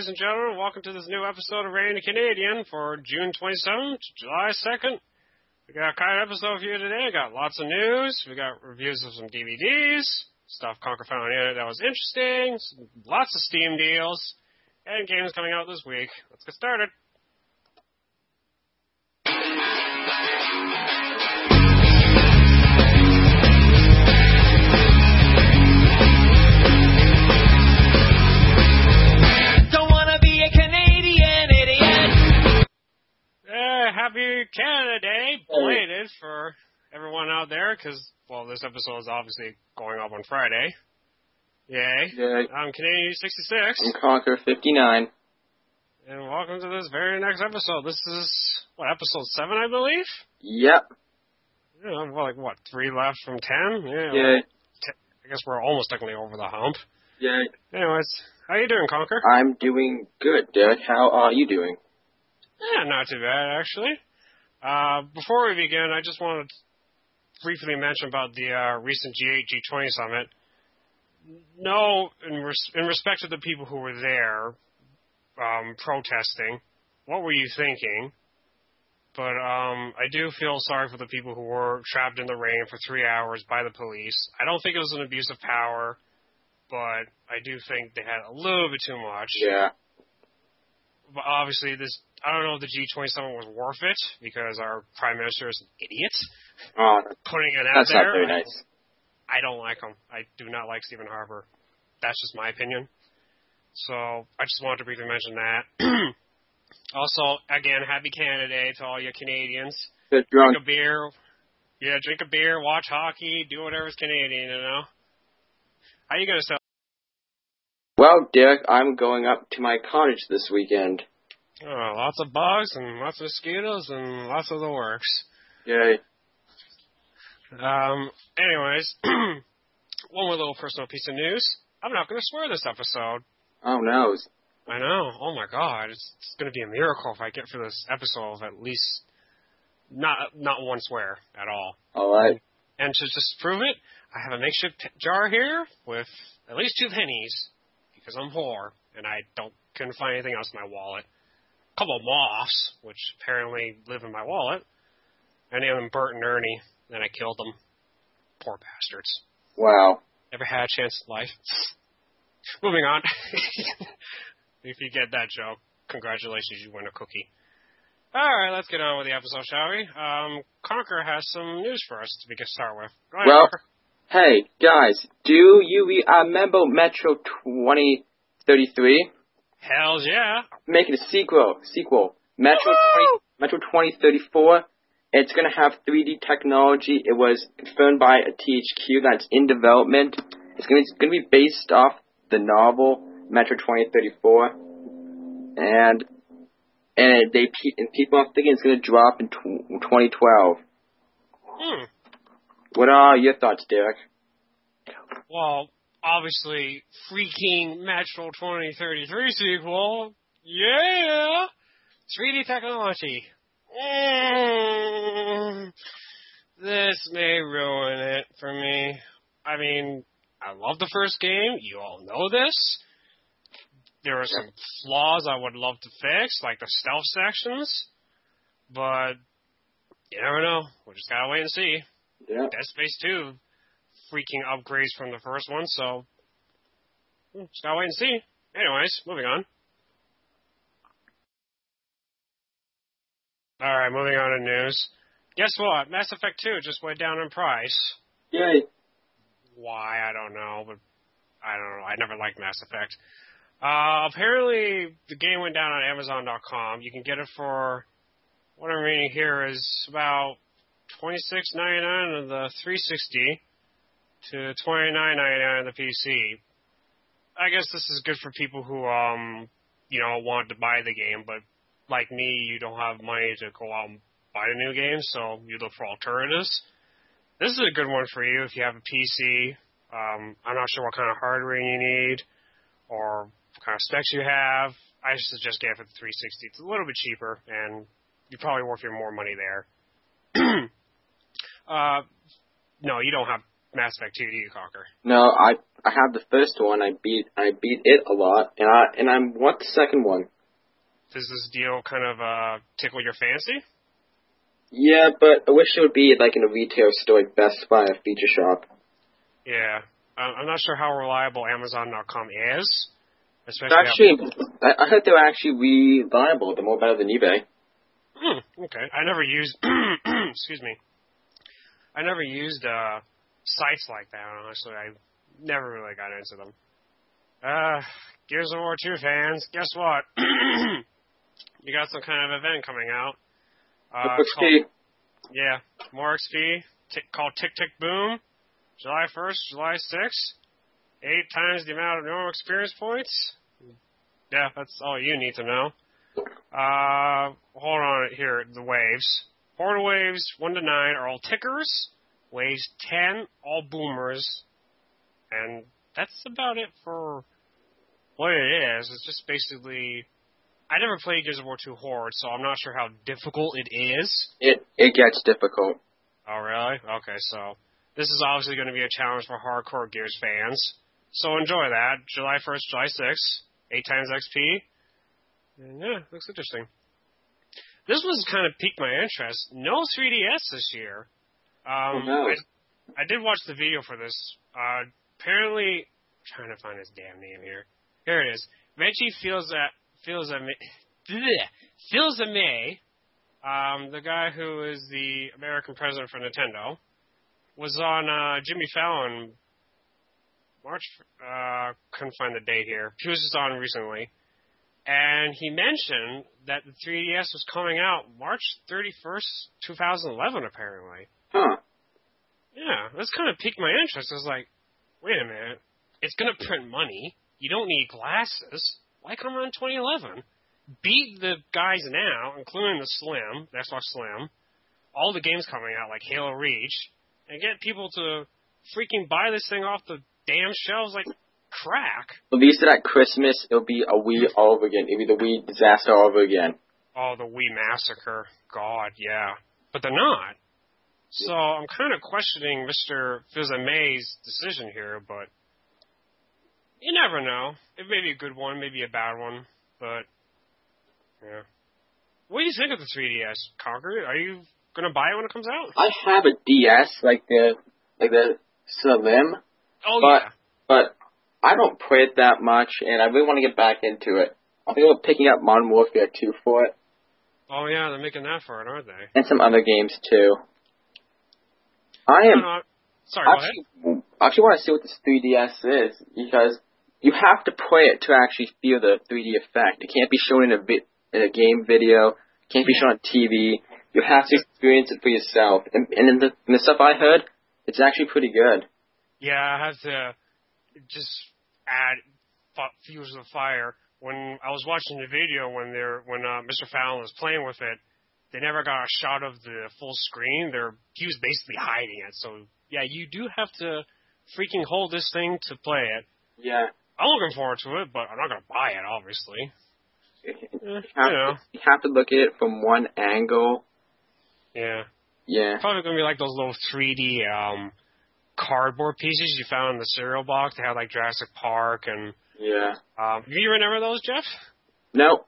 ladies and gentlemen. Welcome to this new episode of Rating the Canadian for June 27th to July 2nd. We got a kind of episode for you today. We got lots of news. We got reviews of some DVDs, stuff Conker found on the internet that was interesting, lots of Steam deals, and games coming out this week. Let's get started. Happy Canada Day, belated for everyone out there, because, well, this episode is obviously going up on Friday. Yay. Yay. I'm Canadian 66. I'm Conker 59. And welcome to this very next episode. This is, what, episode 7, I believe? Yep. Yeah, well, like, what, three left from 10? Yeah. Yay. Well, t- I guess we're almost technically over the hump. Yay. Anyways, how you doing, Conker? I'm doing good, Derek. How are you doing? Yeah, not too bad actually. Uh, before we begin, I just wanted to briefly mention about the uh, recent G8 G20 summit. No, in, res- in respect to the people who were there um, protesting, what were you thinking? But um, I do feel sorry for the people who were trapped in the rain for three hours by the police. I don't think it was an abuse of power, but I do think they had a little bit too much. Yeah. But obviously, this I don't know if the G20 summit was worth it because our prime minister is an idiot. Oh, putting it out that's there. not very nice. I don't like him. I do not like Stephen Harper. That's just my opinion. So I just wanted to briefly mention that. also, again, happy Canada Day to all you Canadians. Get drunk. Drink a beer. Yeah, drink a beer, watch hockey, do whatever's Canadian, you know. How you gonna sell? Well, Dick, I'm going up to my cottage this weekend. Oh, lots of bugs and lots of mosquitoes and lots of the works. Yay. Um, anyways, one more little personal piece of news. I'm not going to swear this episode. Oh, no. I know. Oh my god, it's, it's going to be a miracle if I get through this episode of at least not not one swear at all. All right. And to just prove it, I have a makeshift jar here with at least two pennies because I'm poor and I don't couldn't find anything else in my wallet. A couple of moths, which apparently live in my wallet. I named them Bert and Ernie. Then I killed them. Poor bastards. Wow. Never had a chance in life. Moving on. if you get that joke, congratulations, you win a cookie. Alright, let's get on with the episode, shall we? Um, Conker has some news for us to begin start with. Ahead, Well- Conker. Hey, guys, do you remember Metro 2033? Hells yeah. Making a sequel. Sequel. Metro 20, Metro 2034. It's going to have 3D technology. It was confirmed by a THQ that's in development. It's going to be based off the novel Metro 2034, and and they and people are thinking it's going to drop in 2012. Hmm. What are your thoughts, Derek? Well, obviously, freaking Metro 2033 sequel. Yeah! 3D technology. Mm, this may ruin it for me. I mean, I love the first game. You all know this. There are some flaws I would love to fix, like the stealth sections. But, you never know. We just gotta wait and see. Yeah. Dead Space 2 freaking upgrades from the first one, so hmm, just gotta wait and see. Anyways, moving on. Alright, moving on to news. Guess what? Mass Effect 2 just went down in price. Yay. Why, I don't know, but I don't know. I never liked Mass Effect. Uh, apparently, the game went down on Amazon.com. You can get it for, what I'm reading here is about twenty-six ninety-nine on the 360 to twenty-nine ninety-nine on the PC. I guess this is good for people who, um, you know, want to buy the game, but like me, you don't have money to go out and buy the new game, so you look for alternatives. This is a good one for you if you have a PC. Um, I'm not sure what kind of hardware you need or what kind of specs you have. I suggest get it for the 360. It's a little bit cheaper, and you're probably worth your more money there. uh, no, you don't have Mass Effect 2, do you, Conker? No, I I have the first one. I beat I beat it a lot, and I and I'm want the second one. Does this deal kind of uh, tickle your fancy? Yeah, but I wish it would be like in a retail store, like Best Buy, a Future Shop. Yeah. I'm not sure how reliable Amazon.com is. Especially actually, I, I heard they're actually reliable. They're more better than eBay. Hmm, okay. I never used, excuse me. I never used uh, sites like that, honestly. I never really got into them. Uh, Gears of War 2 fans, guess what? you got some kind of event coming out. Uh, called, yeah, more XP, t- called Tick Tick Boom, July 1st, July 6th. Eight times the amount of normal experience points. Yeah, that's all you need to know. Uh, hold on here, the waves. Portal waves 1 to 9 are all tickers. Waves 10, all boomers. And that's about it for what it is. It's just basically. I never played Gears of War 2 Horde, so I'm not sure how difficult it is. It it gets difficult. Oh, really? Okay, so this is obviously going to be a challenge for hardcore Gears fans. So enjoy that. July 1st, July 6th, 8 times XP. And yeah, looks interesting. This was kind of piqued my interest. No 3DS this year. Um, Oh, no. I, I did watch the video for this. Uh, apparently, trying to find his damn name here. Here it is. Reggie feels that feels that Fils-Aimé, um, the guy who is the American president for Nintendo, was on uh, Jimmy Fallon. March, uh, couldn't find the date here. He was just on recently, and he mentioned that the 3DS was coming out March 31st, 2011. Apparently, Huh. Yeah, that's kind of piqued my interest. I was like, wait a minute, it's gonna print money. You don't need glasses. Why come in 2011? Beat the guys now, including the Slim, the Xbox Slim, all the games coming out like Halo Reach, and get people to freaking buy this thing off the damn shelves like crack. At least at Christmas, it'll be a Wii all over again. It'll be the Wii disaster all over again. Oh, the Wii massacre. God, yeah. But they're not. So I'm kind of questioning Mr. Fizza decision here, but you never know. It may be a good one, maybe a bad one, but yeah. What do you think of the 3DS, Conker? Are you gonna buy it when it comes out? I have a DS, like the like the Slim, Oh but yeah. but I don't play it that much, and I really want to get back into it. I think I'm picking up Modern Warfare 2 for it, Oh yeah, they're making that for it, aren't they? and some other games too. I am no, sorry, go actually, I actually want to see what this 3DS is because you have to play it to actually feel the 3D effect. It can't be shown in a vi- in a game video. It can't be shown on TV. You have to experience it for yourself. And, and in the, in the stuff I heard, it's actually pretty good. Yeah, I have to just add fu- fuel to the fire. When I was watching the video when they're when uh, Mr. Fallon was playing with it, they never got a shot of the full screen. They're he was basically hiding it. So yeah, you do have to freaking hold this thing to play it. Yeah. I'm looking forward to it, but I'm not gonna buy it, obviously. You have, you know, to, you have to look at it from one angle. yeah. Yeah. Probably gonna be like those little 3D um, cardboard pieces you found in the cereal box. They had like Jurassic Park and Yeah. um, do you remember those, Jeff? No.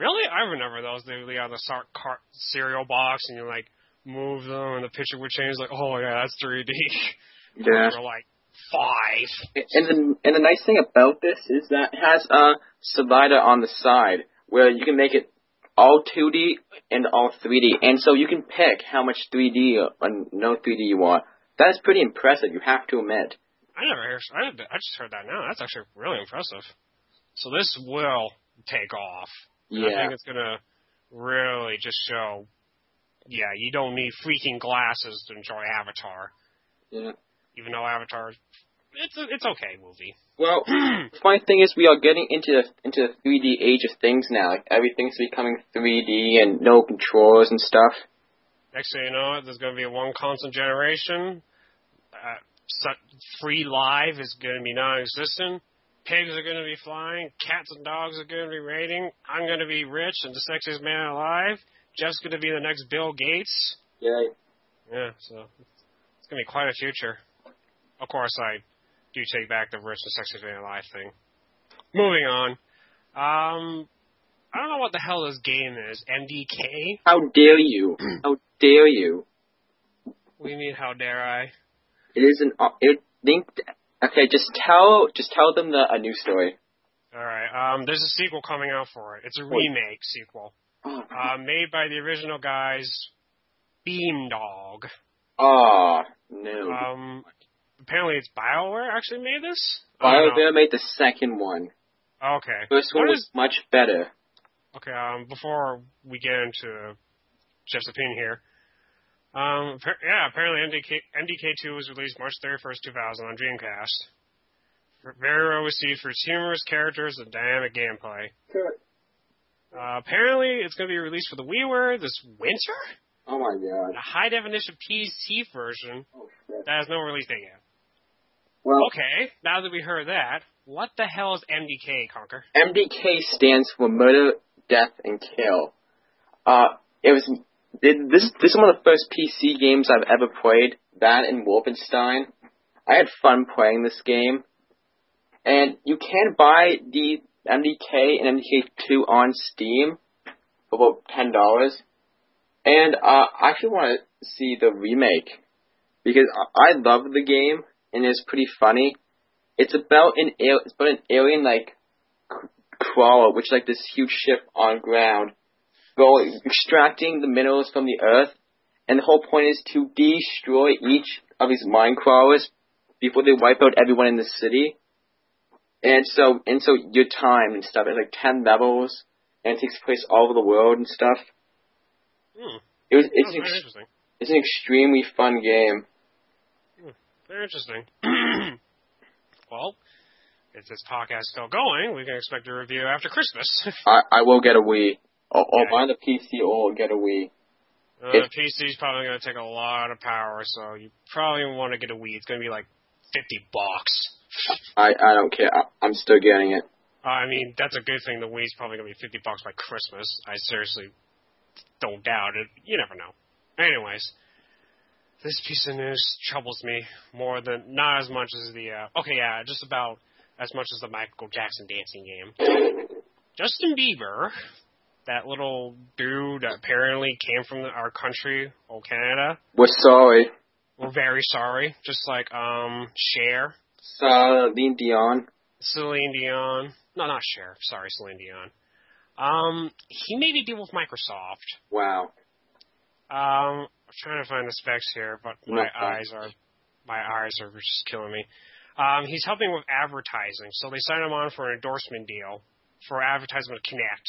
Really? I remember those. They would the sar- car- cereal box, and you like move them, and the picture would change. Like, oh yeah, that's 3D. Yeah. We're like five. And the and the nice thing about this is that it has a slider on the side where you can make it all 2D and all 3D, and so you can pick how much 3D or no 3D you want. That's pretty impressive. You have to admit. I never heard. I, I just heard that now. That's actually really impressive. So this will take off. And I think it's gonna really just show. Yeah, you don't need freaking glasses to enjoy Avatar. Yeah. Even though Avatar, it's a, it's okay movie. Well, the funny thing is we are getting into the, into the 3D age of things now. Like everything's becoming 3D and no controls and stuff. Next thing you know, there's going to be a one constant generation. Uh, free live is going to be non-existent. Pigs are going to be flying. Cats and dogs are going to be raiding. I'm going to be rich and the sexiest man alive. Jeff's going to be the next Bill Gates. Yeah. Yeah, so it's going to be quite a future. of course, I do take back the rich and sexy van life thing. Moving on. Um, I don't know what the hell this game is. MDK? How dare you? How dare you? We do mean, how dare I? It is an. It think. Okay, just tell. Just tell them the a new story. All right. Um, there's a sequel coming out for it. It's a remake sequel, Oh, uh, made by the original guys, Beamdog. oh no. Um, apparently it's Bioware actually made this. I don't know. BioWare made the second one. Okay. First one What was is- much better. Okay. Um, before we get into Jeff's opinion here, um, yeah, apparently MDK MDK2 was released March 31st, 2000 on Dreamcast. Very well received for its humorous characters and dynamic gameplay. Uh, apparently, it's going to be released for the WiiWare this winter. Oh my god. A high definition PC version Oh shit. that has no release date yet. Well, Okay, now that we heard that, what the hell is MDK, Conker? MDK stands for Murder, Death, and Kill. Uh, it was it, this. This is one of the first PC games I've ever played. That and Wolfenstein. I had fun playing this game, and you can buy the MDK and MDK2 on Steam for about ten dollars. And uh, I actually want to see the remake because I I love the game and it's pretty funny. It's about an it's about an alien like crawler, which is like this huge ship on ground, go extracting the minerals from the earth, and the whole point is to destroy each of these mine crawlers before they wipe out everyone in the city. And so and so your time and stuff. It's like ten levels, and it takes place all over the world and stuff. Hmm, It was it's very ex- interesting. it's an extremely fun game. Very interesting. well, if this podcast is still going, we can expect a review after Christmas. I I will get a Wii. Or, or Yeah. buy the PC or get a Wii. uh, If- PC's probably going to take a lot of power, so you probably want to get a Wii. It's going to be like 50 bucks. I I don't care. I, I'm still getting it. I mean, that's a good thing. The Wii's probably going to be 50 bucks by Christmas. I seriously don't doubt it. You never know. Anyways, this piece of news troubles me more than, not as much as the, uh, okay, yeah, just about as much as the Michael Jackson dancing game. Justin Bieber, that little dude that apparently came from our country, oh Canada, We're sorry. we're very sorry. Just like, um, Cher, Celine Dion. Celine Dion. No, not Cher. Sorry, Celine Dion. Um, he made a deal with Microsoft. Wow. Um, I'm trying to find the specs here, but my Not bad. eyes are my eyes are just killing me. Um, he's helping with advertising, so they signed him on for an endorsement deal for advertisement Kinect.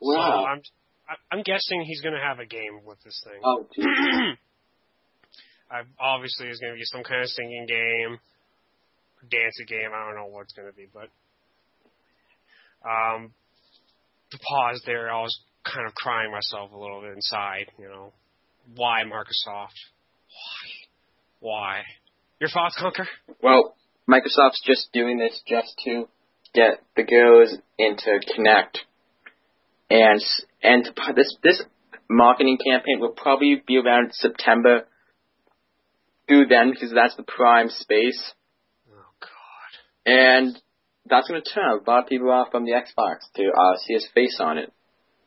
So Wow. I'm I- I'm guessing he's going to have a game with this thing. Oh, geez. I, obviously, it's going to be some kind of singing game, dancing game. I don't know what it's going to be, but um, the pause there, I was kind of crying myself a little bit inside. You know, why Microsoft? Why? Why? Your thoughts, Conker? well, Microsoft's just doing this just to get the girls into Kinect, and and this this marketing campaign will probably be around September through then because that's the prime space, Oh God. and that's going to turn a lot of people off from the Xbox to uh, see his face on it.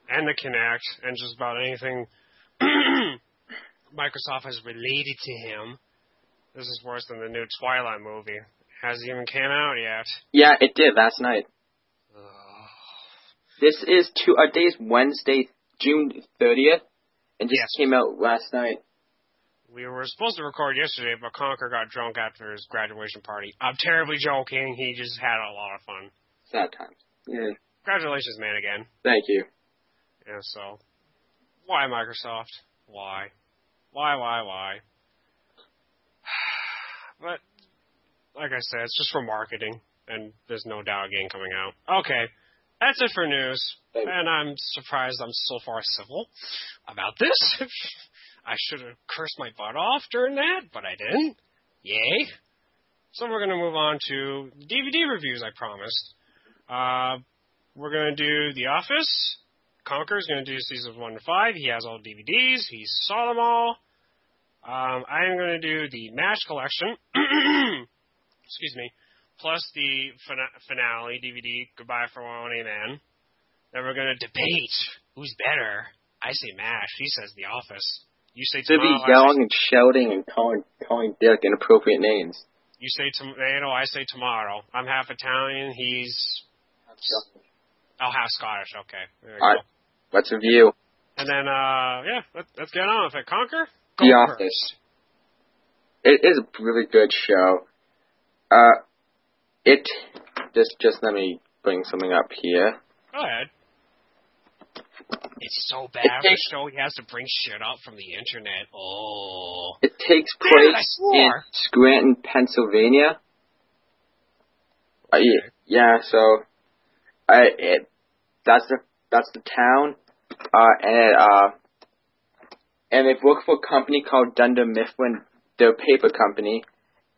And the Kinect, and just about anything Microsoft has related to him. This is worse than the new Twilight movie. Hasn't even came out yet. Yeah, it did last night. This is two. Our day is Wednesday, June thirtieth, and just Yes. came out last night. We were supposed to record yesterday, but Conker got drunk after his graduation party. I'm terribly joking. He just had a lot of fun. Sad times. Yeah. Congratulations, man, again. Thank you. Yeah, so, why Microsoft? Why? Why, why, why? But, like I said, it's just for marketing, and there's no doubt a game coming out. Okay, that's it for news. And I'm surprised I'm so far civil about this. I should have cursed my butt off during that, but I didn't. Yay. So we're going to move on to DVD reviews, I promised. Uh, we're going to do The Office. Conker's going to do seasons 1 to 5. He has all the DVDs. He saw them all. Um, I am going to do the MASH collection. Excuse me. Plus the finale DVD, Goodbye for One Amen. Then we're going to debate who's better. I say MASH. He says The Office. You say To be tomorrow. Yelling say, and shouting and calling calling Dick inappropriate names. you say tomato. I say tomorrow. I'm half Italian. He's oh half Scottish. Okay. All right. Let's review And then uh yeah, let, let's get on with it. Conker. Go The. Office. It is a really good show. Uh, it just just let me bring something up here. Go ahead. It's so bad It for the show he has to bring shit up from the internet. Oh. It takes Damn it, I place swore. in Scranton, Pennsylvania. Uh, yeah, yeah, so I it that's the that's the town, uh, and it, uh, and they've worked for a company called Dunder Mifflin, their paper company,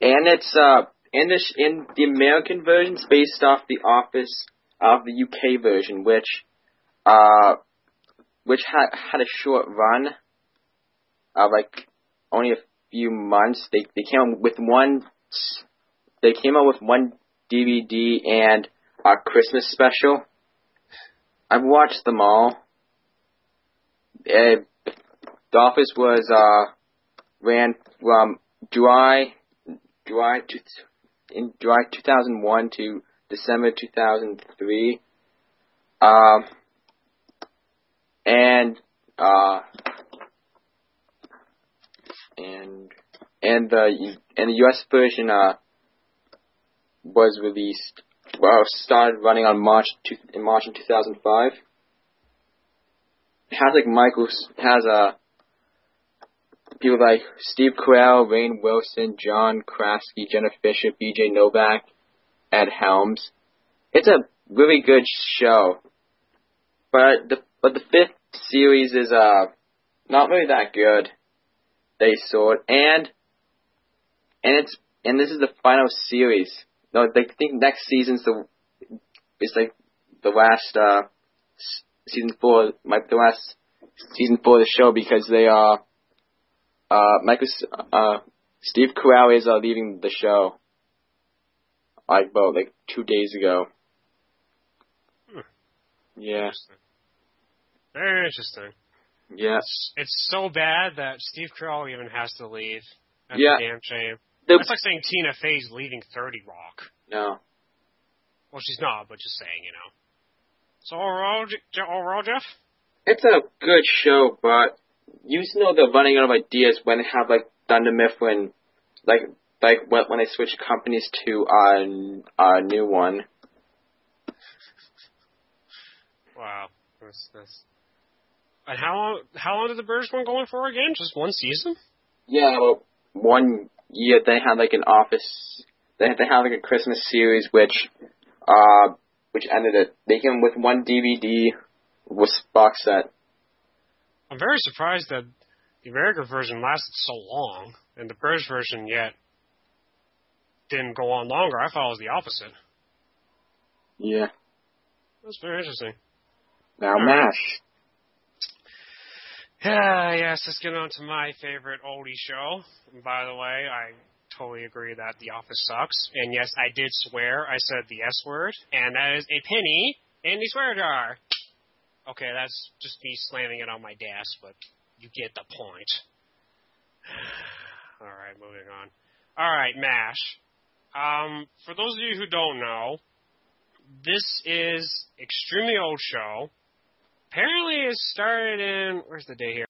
and it's uh in the in the American version, it's based off the Office of the UK version, which uh which had had a short run, uh like only a few months. They they came out with one they came out with one DVD and a Christmas special. I've watched them all. Uh, the Office was uh ran from July July in July 2001 to December 2003. Um and uh and and the and the U.S. version uh was released well started running on March two, in March in 2005. It has like Michael has uh people like Steve Carell, Rainn Wilson, John Krasinski, Jenna Fischer, B.J. Novak, Ed Helms. It's a really good show, but the but the fifth series is uh not really that good. They saw it, and and it's and this is the final series. No, they think next season's the it's like the last uh season four, like the last season four of the show because they are uh Michael uh Steve Carell is uh, leaving the show like about like two days ago. Hmm. Yeah, Interesting. Very interesting. yeah. It's, it's so bad that Steve Carell even has to leave. That's Yeah. a damn shame. The, That's like saying Tina Fey's leaving 30 Rock. no, Well, she's not, but just saying, you know. So overall, overall, Jeff? it's a good show, but you just know they're running out of ideas when they have like Dunder Mifflin, like like when when they switch companies to a a new one. Wow. That's, that's... And how long, how long did the British one go on for again? Just one season? Yeah, well, one year they had like an office. They had, they had like a Christmas series which uh which ended it. They came with one DVD with box set. I'm very surprised that the American version lasted so long, and the British version yet didn't go on longer. I thought it was the opposite. Yeah. That's very interesting. Now Alright. Mash. Yeah, yes, let's get on to my favorite oldie show. And by the way, I totally agree that The Office sucks. And yes, I did swear. I said the S word, and that is a penny in the swear jar. Okay, that's just me slamming it on my desk, but you get the point. All right, moving on. All right, MASH. Um, for those of you who don't know, this is extremely old show. Apparently, it started in where's the day here?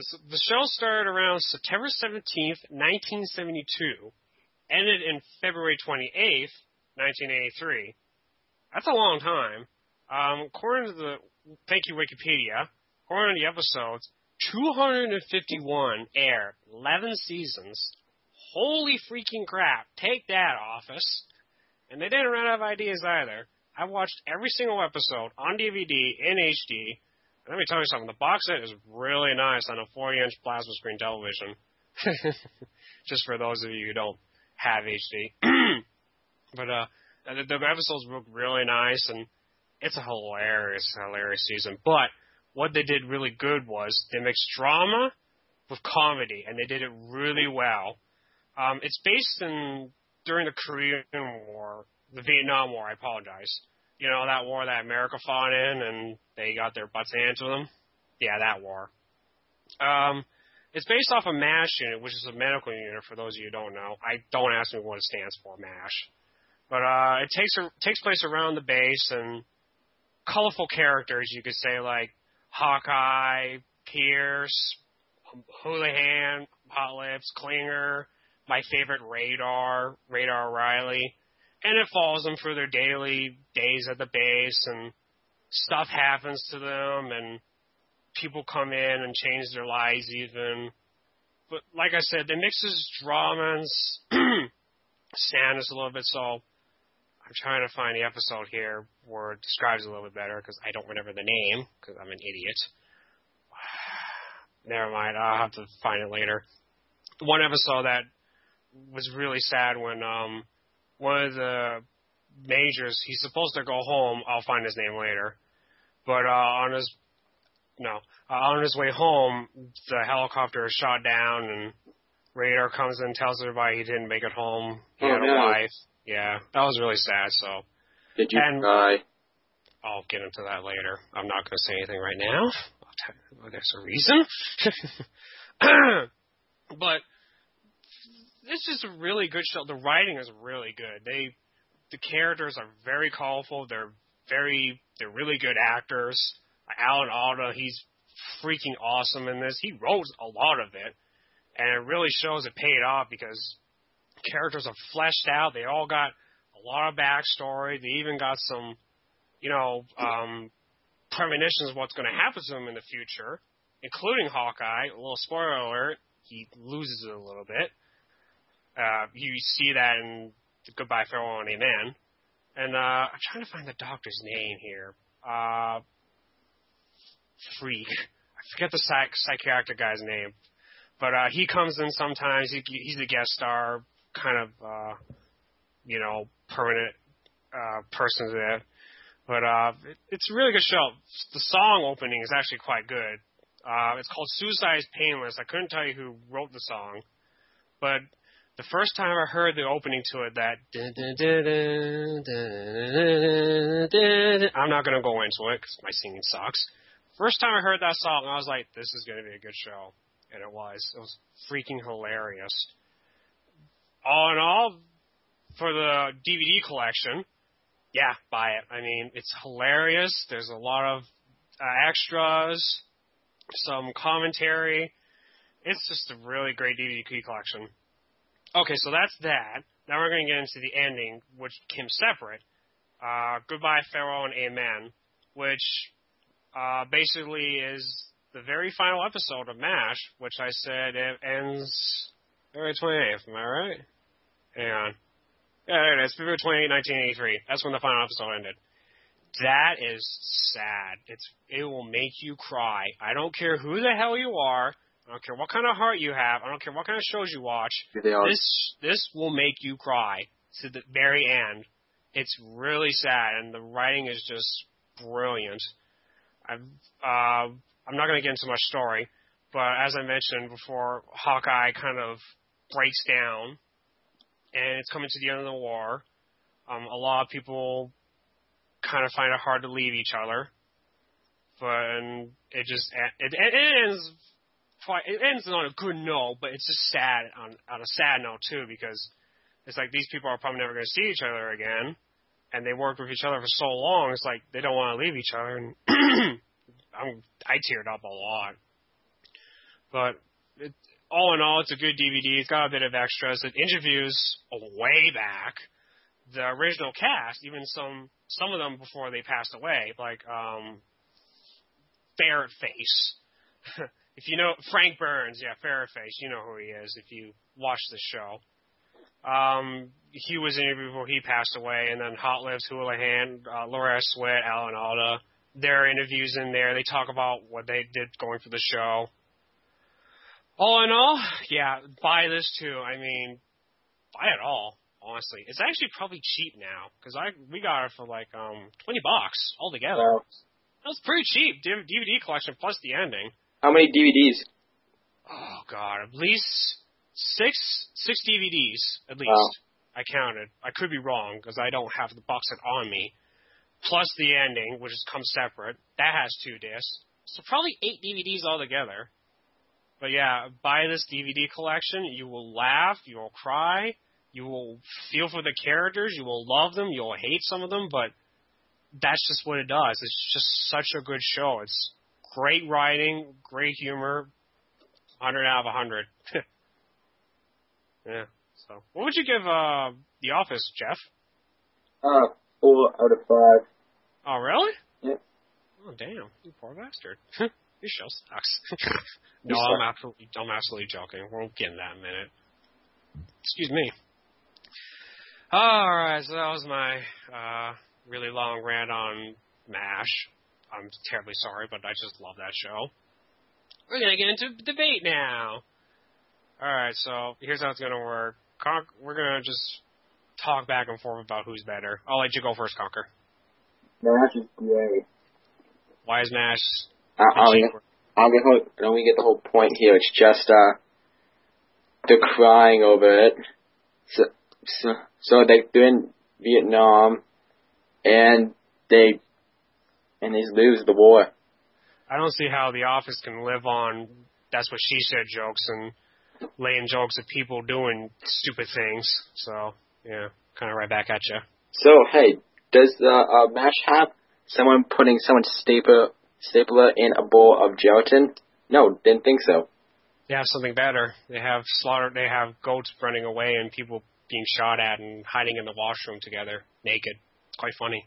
So the show started around September 17th, 1972, ended in February 28th, 1983. That's a long time. Um, according to the, thank you Wikipedia, according to the episodes, 251 aired, 11 seasons. Holy freaking crap. Take that, Office. And they didn't run out of ideas either. I watched every single episode on DVD in HD. Let me tell you something, the box set is really nice on a 40 inch plasma screen television. Just for those of you who don't have HD. but uh, the, the episodes look really nice, and it's a hilarious, hilarious season. But what they did really good was they mixed drama with comedy, and they did it really well. Um, it's based in during the Korean War, the Vietnam War. I apologize. You know that war that America fought in, and they got their butts handed to them. Yeah, that war. Um, it's based off of MASH unit, which is a medical unit. For those of you who don't know, I don't ask me what it stands for, MASH. But uh, it takes takes place around the base and colorful characters. You could say like Hawkeye, Pierce, Houlihan, Hot Lips, Klinger, my favorite Radar, Radar O'Reilly, and it follows them through their daily days at the base, and stuff happens to them, and people come in and change their lives even. But like I said, it mixes drama and sadness a little bit, so I'm trying to find the episode here where it describes it a little bit better because I don't remember the name because I'm an idiot. Never mind, I'll have to find it later. One episode that was really sad when um one of the majors he's supposed to go home. I'll find his name later, but uh, on his no uh, on his way home, the helicopter is shot down and radar comes in and tells everybody he didn't make it home. He Oh, had a no. wife. Yeah, that was really sad. So Did you And- cry? I'll get into that later. I'm not going to say anything right now. I'll tell you, well, there's a reason. but it's just a really good show. The writing is really good. They, the characters are very colorful. They're very, they're really good actors. Alan Alda, he's freaking awesome in this. He wrote a lot of it, and it really shows it paid off because characters are fleshed out. They all got a lot of backstory. They even got some you know, um, premonitions of what's going to happen to him in the future, including Hawkeye. A little spoiler alert: he loses it a little bit. Uh, you see that in Goodbye, Farewell, and Amen. And uh, I'm trying to find the doctor's name here. Uh, freak. I forget the psych- psychiatric guy's name, but uh, he comes in sometimes. He, he's the guest star, kind of, uh, you know, permanent uh, person there. But uh, it, it's a really good show. The song opening is actually quite good. Uh, it's called Suicide is Painless. I couldn't tell you who wrote the song, but the first time I heard the opening to it, that I'm not going to go into it because my singing sucks. First time I heard that song, I was like, this is going to be a good show. And it was. It was freaking hilarious. All in all, for the DVD collection, yeah, buy it. I mean, it's hilarious. There's a lot of uh, extras, some commentary. It's just a really great DVD collection. Okay, so that's that. Now we're going to get into the ending, which came separate. Uh, Goodbye, Farewell, and Amen, which uh, basically is the very final episode of MASH, which I said it ends February 28th. Am I right? Hang on. Yeah, there it is. February 28, 1983. That's when the final episode ended. That is sad. It's it will make you cry. I don't care who the hell you are. I don't care what kind of heart you have. I don't care what kind of shows you watch. This this will make you cry to the very end. It's really sad, and the writing is just brilliant. I've, uh, I'm not going to get into much story, but as I mentioned before, Hawkeye kind of breaks down, and it's coming to the end of the war. Um, a lot of people kind of find it hard to leave each other, but and it just it, it ends quite it ends on a good note, but it's just sad on on a sad note too because it's like these people are probably never going to see each other again, and they worked with each other for so long. It's like they don't want to leave each other, and I'm I teared up a lot. But it, all in all, it's a good DVD. It's got a bit of extras. It interviews way back the original cast, even some some of them before they passed away, like um, Ferret Face. if you know Frank Burns, yeah, Ferret Face, you know who he is if you watch the show. Um, he was interviewed before he passed away, and then Hot Lips, Houlihan, uh, Loretta Swit, Alan Alda. Their interviews in there. They talk about what they did going for the show. All in all, yeah, buy this too. I mean, buy it all. Honestly, it's actually probably cheap now because I we got it for like um twenty bucks altogether. Wow. That was pretty cheap. DVD collection plus the ending. How many DVDs? Oh god, at least six six DVDs at least. Wow. I counted. I could be wrong because I don't have the box set on me. Plus the ending, which is comes separate. That has two discs. So probably eight DVDs altogether. But yeah, buy this DVD collection. You will laugh. You will cry. You will feel for the characters. You will love them. You will hate some of them. But that's just what it does. It's just such a good show. It's great writing, great humor. 100 out of 100. yeah. So, what would you give uh, The Office, Jeff? Uh, four out of five. Oh, really? Yep. Oh, damn! You poor bastard. Your show sucks. no, I'm absolutely, I'm absolutely joking. We'll get in that in a minute. Excuse me. All right, so that was my uh, really long rant on Mash. I'm terribly sorry, but I just love that show. We're gonna get into debate now. All right, so here's how it's gonna work. Con- we're gonna just talk back and forth about who's better. I'll let you go first, Conker. Mash is great. Why is Mash I, the I'll, cheaper? I'll get whole, don't we get the whole point here. It's just uh, they're crying over it. So, so, so they, they're in Vietnam, and they and they lose the war. I don't see how The Office can live on that's what she said jokes and laying jokes at people doing stupid things. So yeah, kind of right back at you. So hey, does the uh, Mash have someone putting someone's stapler stapler in a bowl of gelatin? No, didn't think so. They have something better. They have slaughter. They have goats running away and people being shot at and hiding in the washroom together naked. It's quite funny.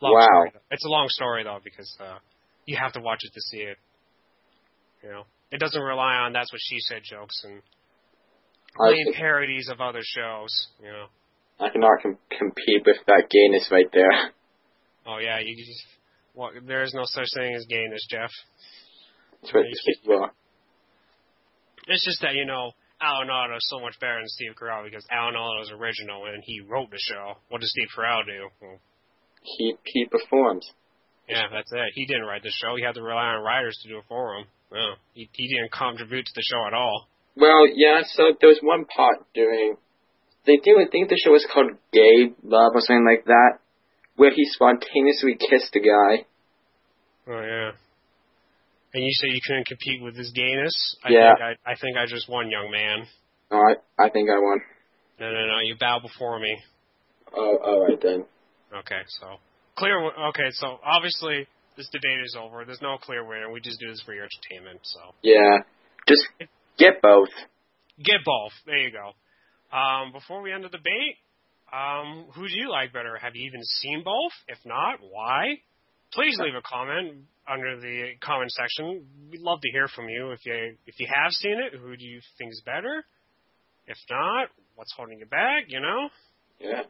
Long Wow. Story, it's a long story though because uh, you have to watch it to see it. You know, it doesn't rely on that's what she said jokes and I parodies of other shows. You know. I cannot com- compete with that gayness right there. Oh yeah, you just what? There is no such thing as gayness, Jeff. It's what, well, It's just that you know Alan Alda is so much better than Steve Carell because Alan Alda is original and he wrote the show. What does Steve Carell do? Well, he he performs. yeah, that's it. He didn't write the show. He had to rely on writers to do it for him. No, he he didn't contribute to the show at all. Well, yeah. So there was one part during. They do I think the show was called Gay Love or something like that, where he spontaneously kissed a guy. Oh yeah. And you say you couldn't compete with his gayness? I Yeah. Think I, I think I just won, young man. Oh, I I think I won. No, no, no. You bow before me. Oh, all right then. Okay, so clear. Okay, so obviously this debate is over. There's no clear winner. We just do this for your entertainment. So Yeah, just get both. get both. There you go. Um, before we end the debate, um, who do you like better? Have you even seen both? If not, why? Please leave a comment under the comment section. We'd love to hear from you. If you if you have seen it, who do you think is better? If not, what's holding you back? You know. Yeah.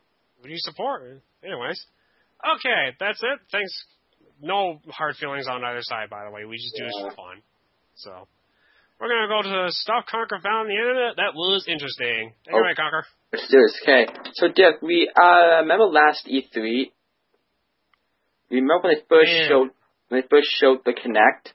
Do you support? Anyways. Okay, that's it. Thanks. No hard feelings on either side, by the way. We just do this for fun. So, we're going to go to the stuff Conker found on the internet. That was interesting. It Oh. Conker. Let's do this. Okay. So, Jeff, we uh remember last E3. Remember when they first Yeah. showed when they first showed the Kinect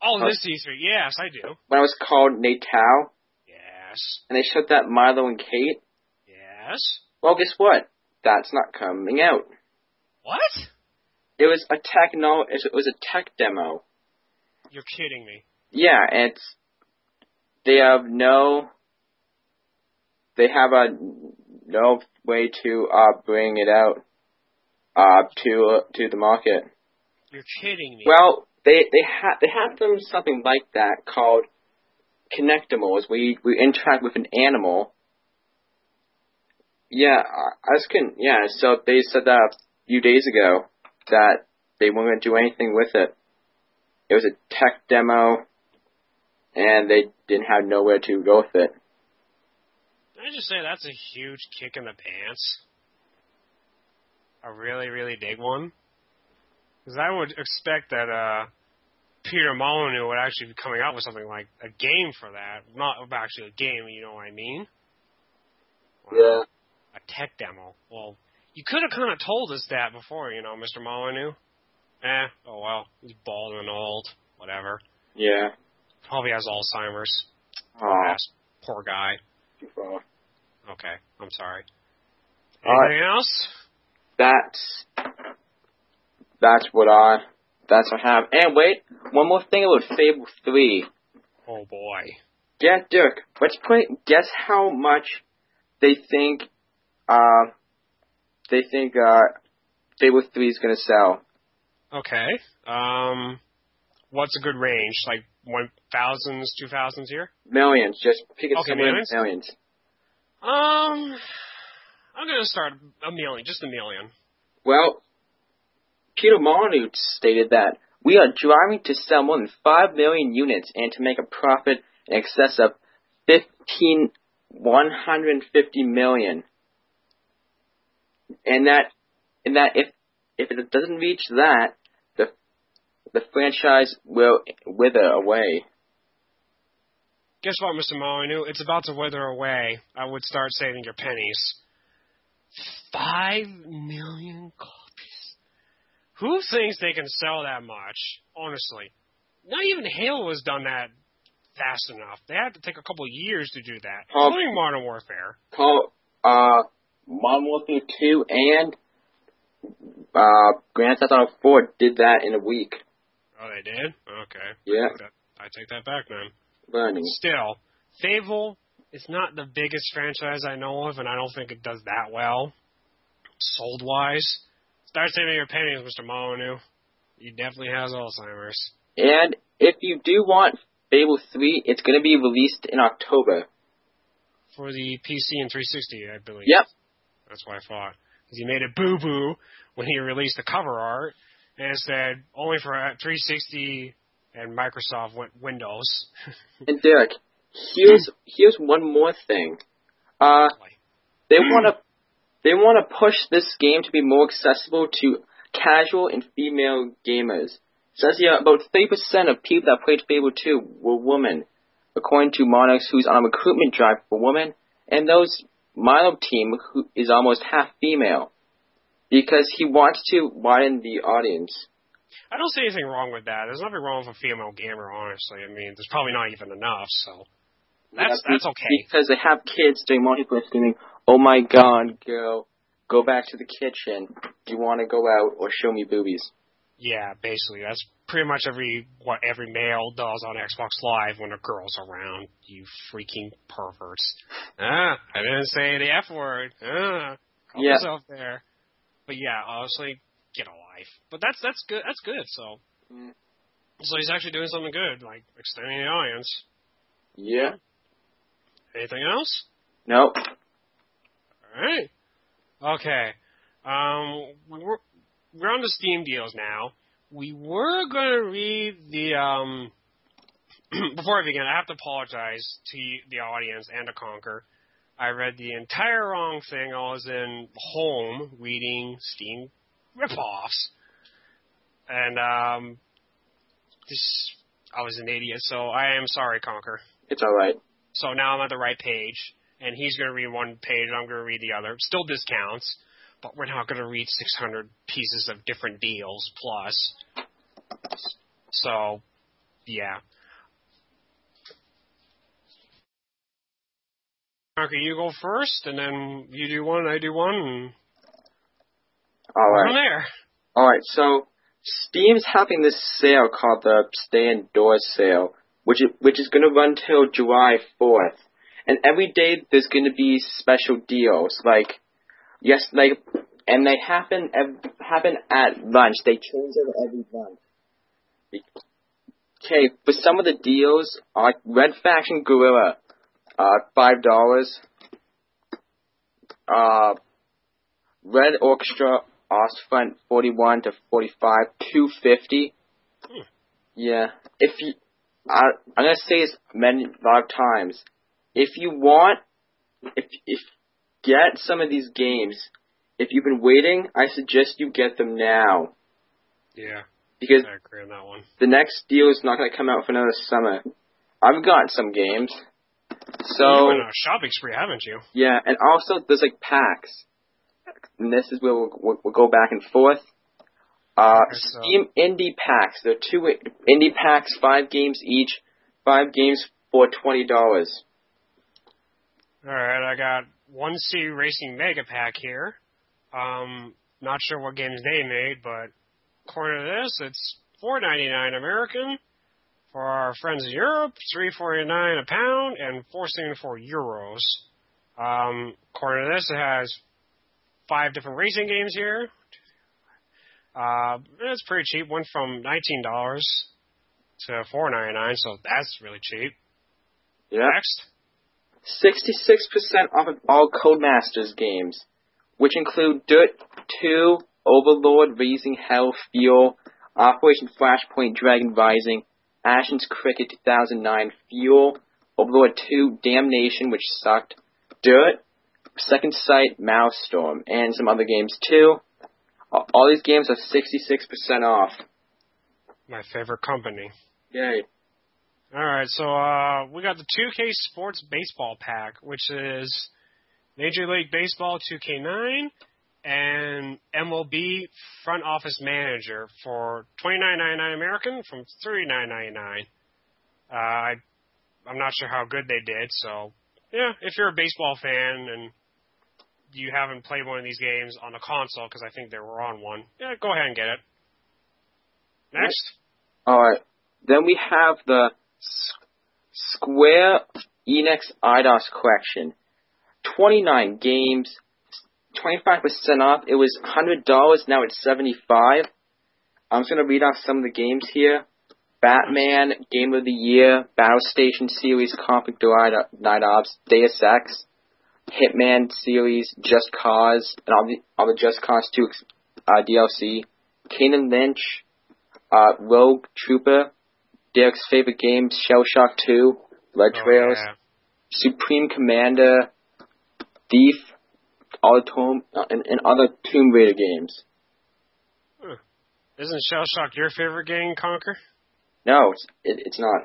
Oh, Oh. this E3. Yes, I do. when it was called Natal, Yes. and they showed that Milo and Kate. Yes. Well, guess what? That's not coming out. What? It was a techno. It was a tech demo. You're kidding me. Yeah, it's they have no. They have a no way to uh bring it out uh to uh, to the market. You're kidding me. Well, they they have they have them something like that called Kinectimals. We we interact with an animal. Yeah, I, I was couldn't. Yeah, so they said that a few days ago that they weren't going to do anything with it. It was a tech demo, and they didn't have nowhere to go with it. Can I just say that's a huge kick in the pants? A really, really big one? Because I would expect that uh, Peter Molyneux would actually be coming out with something like a game for that. Not actually a game, you know what I mean? Yeah. A tech demo. Well, you could have kind of told us that before, you know, Mr. Molyneux. Eh, oh well. He's bald and old. Whatever. Yeah. Probably has Alzheimer's. Oh, Ass. Poor guy. too far. Okay, I'm sorry. Anything else? That's that's what I that's what I have. And wait, one more thing about Fable Three. Oh boy. Yeah, Dirk. Let's play. Guess how much they think. Uh, they think uh, Fable Three is gonna sell. Okay. Um, what's a good range? Like one thousands, two thousands here? Millions. Just pick a Okay, somewhere millions? millions. Um, I'm gonna start a million, just a million. Well, Peter Molyneux stated that we are driving to sell more than 5 million units and to make a profit in excess of 15, 150 million. And that, and that if, if it doesn't reach that, the, the franchise will wither away. Guess what, Mr. Molyneux? It's about to wither away. I would start saving your pennies. Five million copies. Who thinks they can sell that much? Honestly, not even Halo has done that fast enough. They had to take a couple of years to do that, Oh. including Modern Warfare. Call, uh, Modern Warfare 2 and, uh, Grand Theft Auto 4 did that in a week. Oh, they did. Okay. Yeah. I take that, I take that back, man. Learning. Still, Fable is not the biggest franchise I know of, and I don't think it does that well, sold wise. Start saving your pennies, Mr. Molyneux. He definitely has Alzheimer's. And if you do want Fable 3, it's going to be released in October. For the PC and 360, I believe. Yep. That's what I thought. Because he made a boo boo when he released the cover art, and it said only for uh, 360 and Microsoft win- Windows. And Derek, here's here's one more thing. Uh, they want to they want to push this game to be more accessible to casual and female gamers. It says here about 30% of people that played Fable 2 were women, according to Monarchs, who's on a recruitment drive for women, and those Milo team, who is almost half female, because he wants to widen the audience. I don't see anything wrong with that. There's nothing wrong with a female gamer, honestly. I mean, there's probably not even enough, so that's Yeah, that's okay. Because they have kids doing multiplayer screaming, "Oh my God, girl, go back to the kitchen. Do you want to go out or show me boobies?" Yeah, basically, that's pretty much every what every male does on Xbox Live when a girl's around. You freaking perverts! Ah, I didn't say the F word. Ah, call Yeah. yourself there. But yeah, honestly, get a life. But that's that's good. That's good. So, Mm. so he's actually doing something good, like extending the audience. Yeah. Anything else? Nope. All right. Okay. Um, we're we're on the Steam deals now. We were going to read the um. before I begin, I have to apologize to the audience and to Conker. I read the entire wrong thing. I was in home reading Steam ripoffs, and um, this I was an idiot. So I am sorry, Conker. It's all right. So now I'm at the right page, and he's going to read one page, I'm going to read the other. Still discounts, but we're not going to read 600 pieces of different deals plus. So, yeah. Marky, you go first, and then you do one, I do one, and All right. there. All right. So Steam's having this sale called the Stay Indoors sale, which is, which is going to run till July 4th. And every day there's going to be special deals, like yes, they and they happen ev- happen at lunch. They change them every lunch. Okay, for some of the deals, uh, Red Faction Guerrilla, uh, five dollars. Uh, Red Orchestra Ostfront forty one to forty five, two fifty. Hmm. Yeah. If you I I'm gonna say this many a lot of times. If you want if if get some of these games, if you've been waiting, I suggest you get them now. Yeah. because I agree on that one. the next deal is not going to come out for another summer. I've got some games. So you went on a shopping spree, haven't you? yeah, and also there's like packs, and this is where we'll, we'll, we'll go back and forth. Uh, Okay, so- Steam indie packs. There are two indie packs, five games each, five games for twenty dollars. All right, I got one C Racing Mega Pack here. Um, not sure what games they made, but according to this, it's four ninety nine American. For our friends in Europe, three forty nine a pound and four seventy four euros. Um, according to this, it has five different racing games here. Uh, it's pretty cheap. Went from nineteen dollars to four ninety nine, so that's really cheap. Yeah. Next. 66% off of all Codemasters games, which include Dirt 2, Overlord, Raising Hell, Fuel, Operation Flashpoint, Dragon Rising, Ashes Cricket 2009, Fuel, Overlord 2, Damnation, which sucked, Dirt, Second Sight, Mouse Storm, and some other games too. All all these games are 66% off. My favorite company. Yay. All right, so uh, we got the 2K Sports Baseball Pack, which is Major League Baseball 2K9 and MLB Front Office Manager for $29.99 American from $39.99. Uh, I, I'm not sure how good they did, so yeah, if you're a baseball fan and you haven't played one of these games on a console, because I think they were on one, yeah, go ahead and get it. Next. Alright. Then we have the Square Enix Eidos collection. 29 games, 25% off. It was $100, now it's 75 I'm just going to read off some of the games here. Batman, Game of the Year, Battle Station Series, Conflict Denied Ops, Deus Ex, Hitman Series, Just Cause, and all the, all the Just Cause 2 uh, DLC, Kane & Lynch, uh, Rogue Trooper, Derek's favorite games, Shell Shock 2, Blood Oh, Trails, yeah. Supreme Commander, Thief, all the Tomb, uh, and, and other Tomb Raider games. Isn't Shell Shock your favorite game, Conker? No, it's, it, it's not.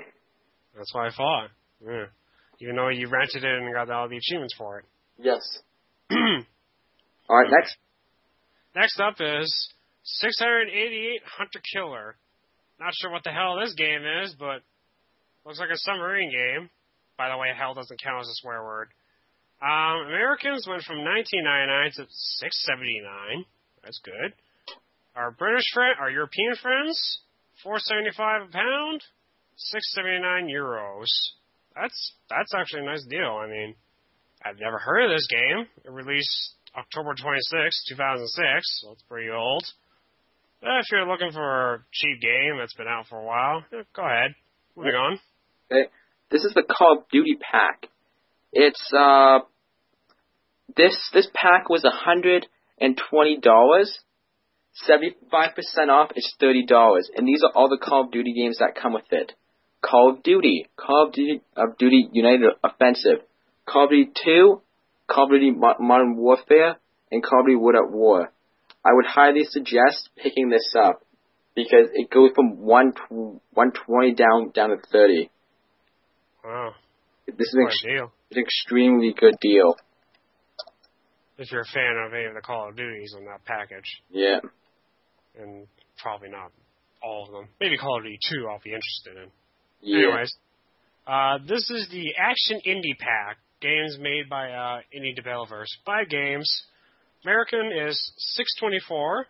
That's why I thought. Yeah. Even though you rented it and got all the achievements for it. Yes. Alright, next. Next up is 688 Hunter Killer. Not sure what the hell this game is, but looks like a submarine game. By the way, hell doesn't count as a swear word. Um, Americans went from 1999 to 679. That's good. Our British friend, our European friends, 475 a pound, 679 euros. That's that's actually a nice deal. I mean, I've never heard of this game. It released October 26, 2006, so it's pretty old. Uh, if you're looking for a cheap game that's been out for a while, go ahead. Moving on. This is the Call of Duty pack. It's uh this this pack was a hundred and twenty dollars. Seventy five percent off is thirty dollars. And these are all the Call of Duty games that come with it. Call of Duty, Call of Duty of Duty United Offensive, Call of Duty two, Call of Duty Modern Warfare, and Call of Duty World at War. I would highly suggest picking this up because it goes from one one twenty down down to thirty. Wow, This is an, ex- an extremely good deal. If you're a fan of any of the Call of Duties on that package, Yeah. and probably not all of them. Maybe Call of Duty 2 I'll be interested in. Yeah. Anyways, uh, this is the Action Indie Pack. Games made by uh, indie developers. Five games. American is 624.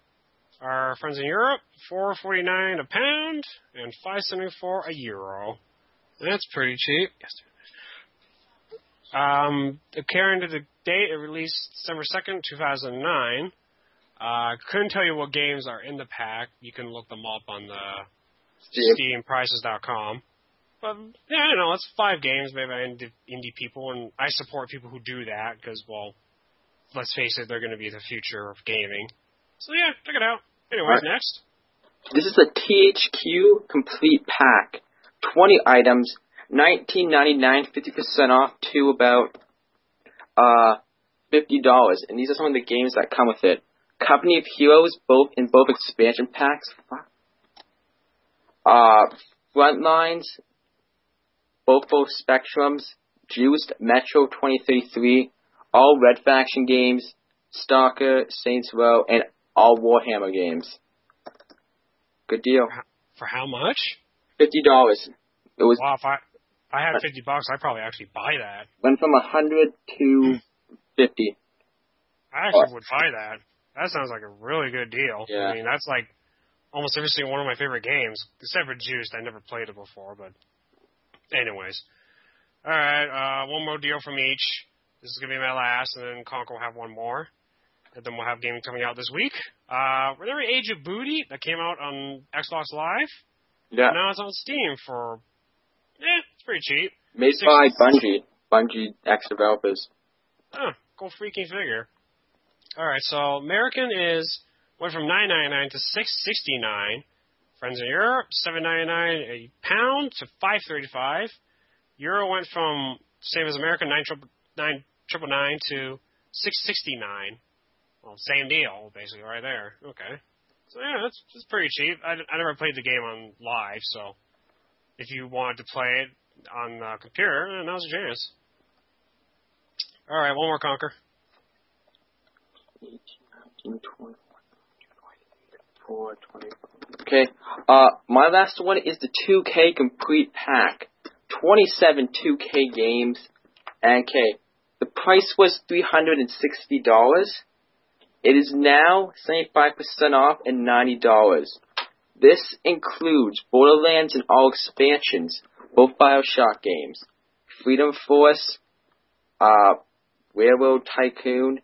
Our friends in Europe, 449 a pound and 574 a euro. That's pretty cheap. Yes. Um, according to the date, it released December 2nd, 2009. Uh, couldn't tell you what games are in the pack. You can look them up on the Steam. SteamPrices.com. But yeah, you know, it's five games made by indie, indie people, and I support people who do that because, well, let's face it, they're going to be the future of gaming. So yeah, check it out. Anyways, Alright. next. This is a THQ complete pack. 20 items, 19.99, 50% off to about uh $50. And these are some of the games that come with it. Company of Heroes, both in both expansion packs. Uh, Frontlines, both both Spectrums, Juiced, Metro 2033, all Red Faction games, Stalker, Saints Row, and all Warhammer games. Good deal. For how much? Fifty dollars. It was Wow, if I if I had fifty bucks, I'd probably actually buy that. went from a hundred to fifty. I actually would buy that. That sounds like a really good deal. Yeah. I mean, that's like almost every single one of my favorite games, except for Juiced. I never played it before, but anyways. All right, uh, one more deal from each. This is gonna be my last, and then Conker will have one more. And then we'll have gaming coming out this week. Uh, remember Age of Booty that came out on Xbox Live? Yeah. Now it's on Steam for, eh, it's pretty cheap. Made Six- by Bungie. Bungie ex developers. Oh, go freaking figure. All right, so American is went from nine ninety nine to six sixty nine. Friends in Europe, seven ninety nine a pound to five thirty five. Euro went from same as American nine triple nine triple nine to six sixty nine. Well, same deal basically right there. Okay, so yeah, that's pretty cheap. I, I never played the game on live, so if you wanted to play it on the computer, now's your chance. All right, one more Conker. 18, 19, 20, 24, 25. Okay. Uh, my last one is the 2K Complete Pack. 27 2K games. And okay, the price was $360. It is now 75% off and $90. This includes Borderlands and all expansions, both Bioshock games, Freedom Force, uh, Railroad Tycoon,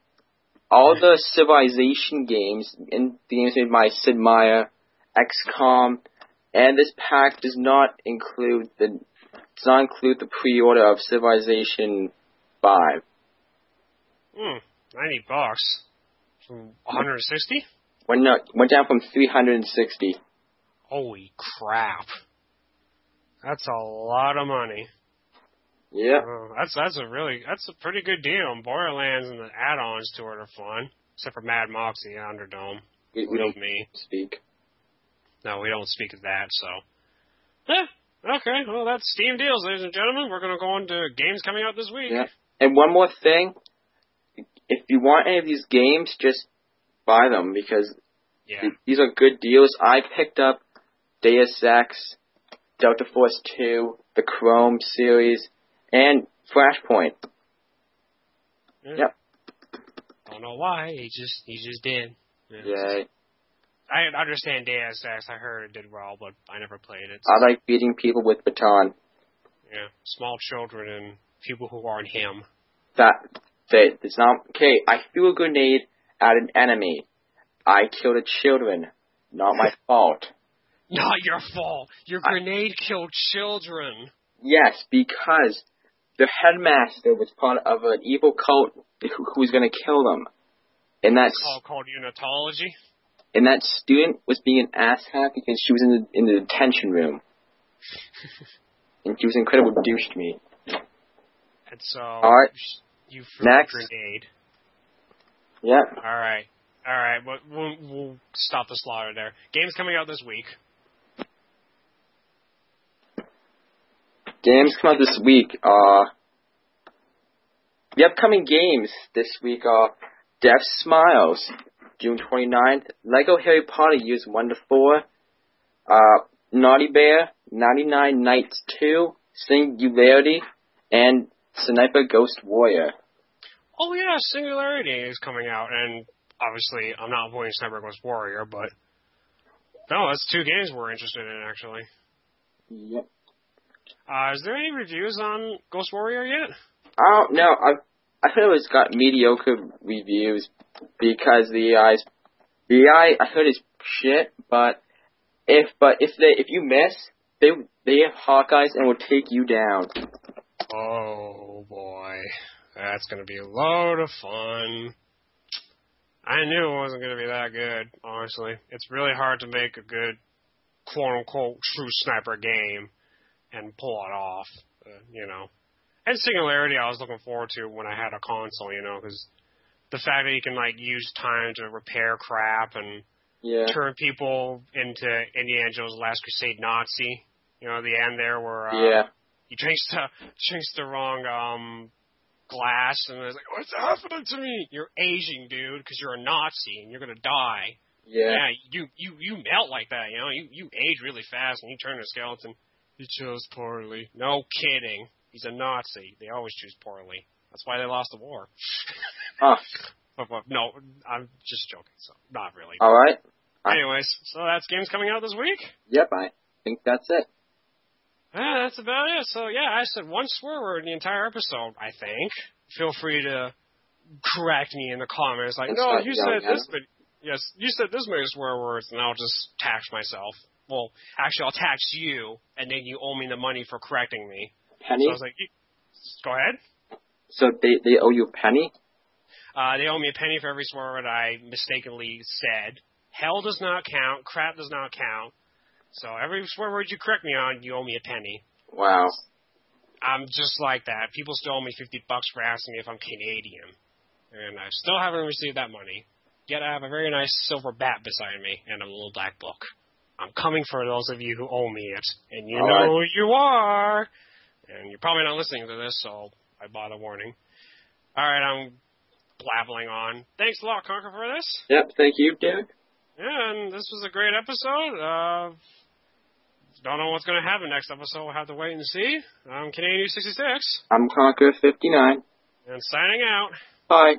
all the Civilization games and the games made by Sid Meier, XCOM, and this pack does not include the does not include the pre-order of Civilization Five. Hmm, ninety bucks from one hundred and sixty. Went no, went down from 360. Holy crap! That's a lot of money. Yeah, Oh, that's that's a really that's a pretty good deal. And Borderlands and the add-ons to it are fun, except for Mad Moxxi and Underdome. we, we don't me. speak. No, we don't speak of that. So, yeah. Okay, well that's Steam deals, ladies and gentlemen. We're gonna go on to games coming out this week. Yeah. And one more thing, if you want any of these games, just buy them because Yeah. th- these are good deals. I picked up Deus Ex, Delta Force 2, the Chrome series, and Flashpoint. Yeah. Yep. I don't know why. He just he just did. Yeah. Yay. I understand Deus Ex. I heard it did well, but I never played it. I like beating people with baton. Yeah, small children and people who aren't him. That, that, it's not, okay, I threw a grenade at an enemy. I killed a children. Not my fault. Not your fault. Your I- grenade killed children. Yes, because the headmaster was part of an evil cult who, who was gonna kill them. And that's all called unitology. and that student was being an asshat because she was in the, in the detention room. and she was an incredible douche to me. And so right. you threw Next. a grenade. Yep. All right, all right. We'll, we'll, we'll stop the slaughter there. Games coming out this week. Games come out this week. Uh, the upcoming games this week are Death Smiles, June 29th, Lego Harry Potter Years 1 to 4, uh, Naughty Bear, 99 Nights 2, Singularity, and Sniper Ghost Warrior. Oh yeah, Singularity is coming out, and obviously I'm not avoiding Sniper Ghost Warrior, but no, that's two games we're interested in actually. Yep. Uh, is there any reviews on Ghost Warrior yet? Oh don't. I I heard it's got mediocre reviews because the AI's the AI I heard is shit. But if but if they if you miss, they they have Hawkeyes and will take you down. Oh boy, that's gonna be a load of fun. I knew it wasn't gonna be that good. Honestly, it's really hard to make a good quote unquote true sniper game and pull it off. Uh, you know, and Singularity I was looking forward to when I had a console. You know, because the fact that you can like use time to repair crap and Yeah. turn people into Indiana Jones Last Crusade Nazi. You know, the end there where uh, Yeah. He drinks the drinks the wrong um glass and it's like, what's happening to me? You're aging, dude, because you're a Nazi and you're gonna die. Yeah. you you you melt like that. You know, you you age really fast and you turn to a skeleton. He chose poorly. No kidding. He's a Nazi. They always choose poorly. That's why they lost the war. Huh. But, but no, I'm just joking. So not really. All right. Anyways, so that's games coming out this week. Yep. I think that's it. Yeah, that's about it. So yeah, I said one swear word in the entire episode. I think. Feel free to correct me in the comments. Like, That's no, you said at this, but yes, you said this many swear words, and I'll just tax myself. Well, actually, I'll tax you, and then you owe me the money for correcting me. Penny. So I was like, go ahead. So they they owe you a penny. Uh, they owe me a penny for every swear word I mistakenly said. Hell does not count. Crap does not count. So every swear word you correct me on, you owe me a penny. Wow. I'm just like that. People still owe me 50 bucks for asking me if I'm Canadian. And I still haven't received that money. Yet I have a very nice silver bat beside me and a little black book. I'm coming for those of you who owe me it. And you All know right. who you are. And you're probably not listening to this, so I bought a warning. Alright, I'm blabbling on. Thanks a lot, Conker, for this. Yep. Thank you, David. Yeah, and this was a great episode. Uh, don't know what's going to happen next episode. We'll have to wait and see. I'm Canadian 66 I'm Conker 59. and signing out. Bye.